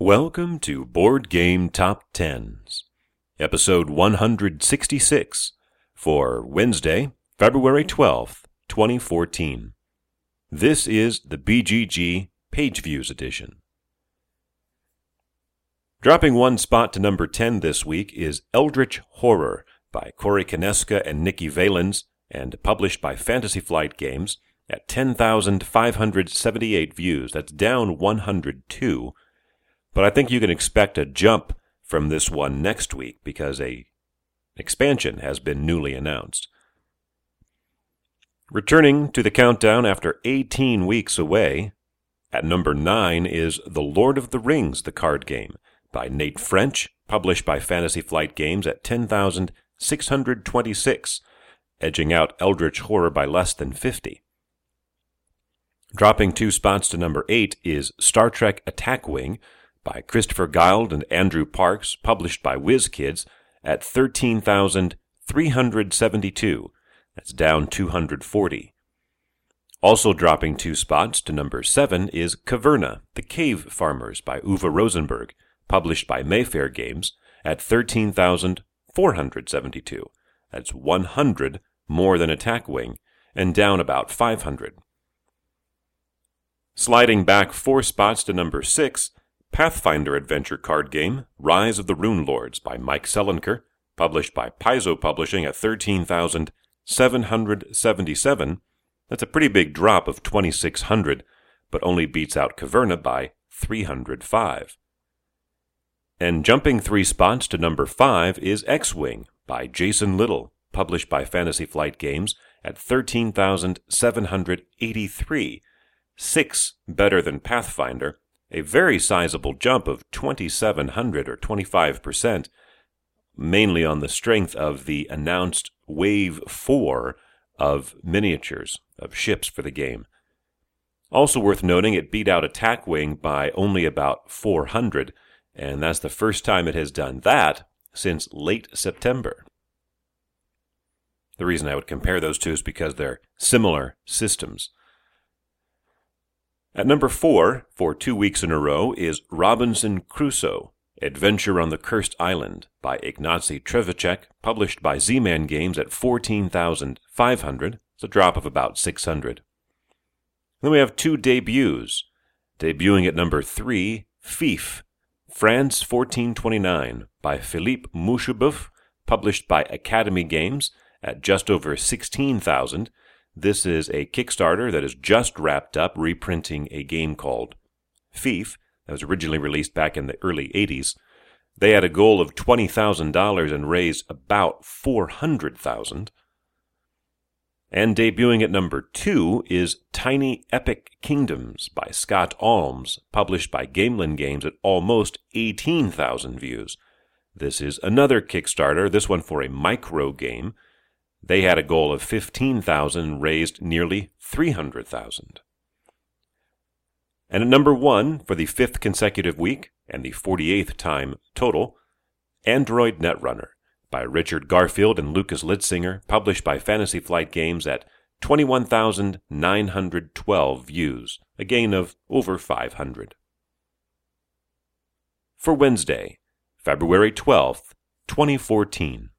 Welcome to Board Game Top Tens, episode 166 for Wednesday, February 12th, 2014. This is the BGG Page Views edition. Dropping one spot to number 10 this week is Eldritch Horror by Corey Konieczka and Nikki Valens and published by Fantasy Flight Games at 10,578 views. That's down 102 but I think you can expect a jump from this one next week because a expansion has been newly announced. Returning to the countdown after 18 weeks away, at number 9 is The Lord of the Rings, the card game, by Nate French, published by Fantasy Flight Games at 10,626, edging out Eldritch Horror by less than 50. Dropping two spots to number 8 is Star Trek Attack Wing, by Christopher Guild and Andrew Parks, published by WizKids, at 13,372. That's down 240. Also dropping two spots to number 7 is Caverna, The Cave Farmers by Uwe Rosenberg, published by Mayfair Games, at 13,472. That's 100 more than Attack Wing, and down about 500. Sliding back four spots to number 6 Pathfinder adventure card game, Rise of the Rune Lords by Mike Selinker, published by Paizo Publishing at 13,777. That's a pretty big drop of 2,600, but only beats out Caverna by 305. And jumping three spots to number 5 is X Wing by Jason Little, published by Fantasy Flight Games at 13,783. Six better than Pathfinder, a very sizable jump of 2,700 or 25%, mainly on the strength of the announced Wave 4 of miniatures of ships for the game. Also worth noting, it beat out Attack Wing by only about 400, and that's the first time it has done that since late September. The reason I would compare those two is because they're similar systems. At number four, for two weeks in a row, is Robinson Crusoe, Adventure on the Cursed Island by Ignacy Trzewiczek, published by Z-Man Games at 14,500. It's a drop of about 600. Then we have two debuts. Debuting at number three, Fief, France 1429 by Philippe Moucheboeuf, published by Academy Games at just over 16,000. This is a Kickstarter that is just wrapped up reprinting a game called Fief that was originally released back in the early 80s. They had a goal of $20,000 and raised about 400,000. And debuting at number 2 is Tiny Epic Kingdoms by Scott Almes, published by Gamelyn Games at almost 18,000 views. This is another Kickstarter, this one for a micro game they had a goal of 15,000 and raised nearly 300,000. And at number one for the fifth consecutive week and the 48th time total, Android Netrunner by Richard Garfield and Lucas Litzsinger, published by Fantasy Flight Games at 21,912 views, a gain of over 500. For Wednesday, February 12th, 2014.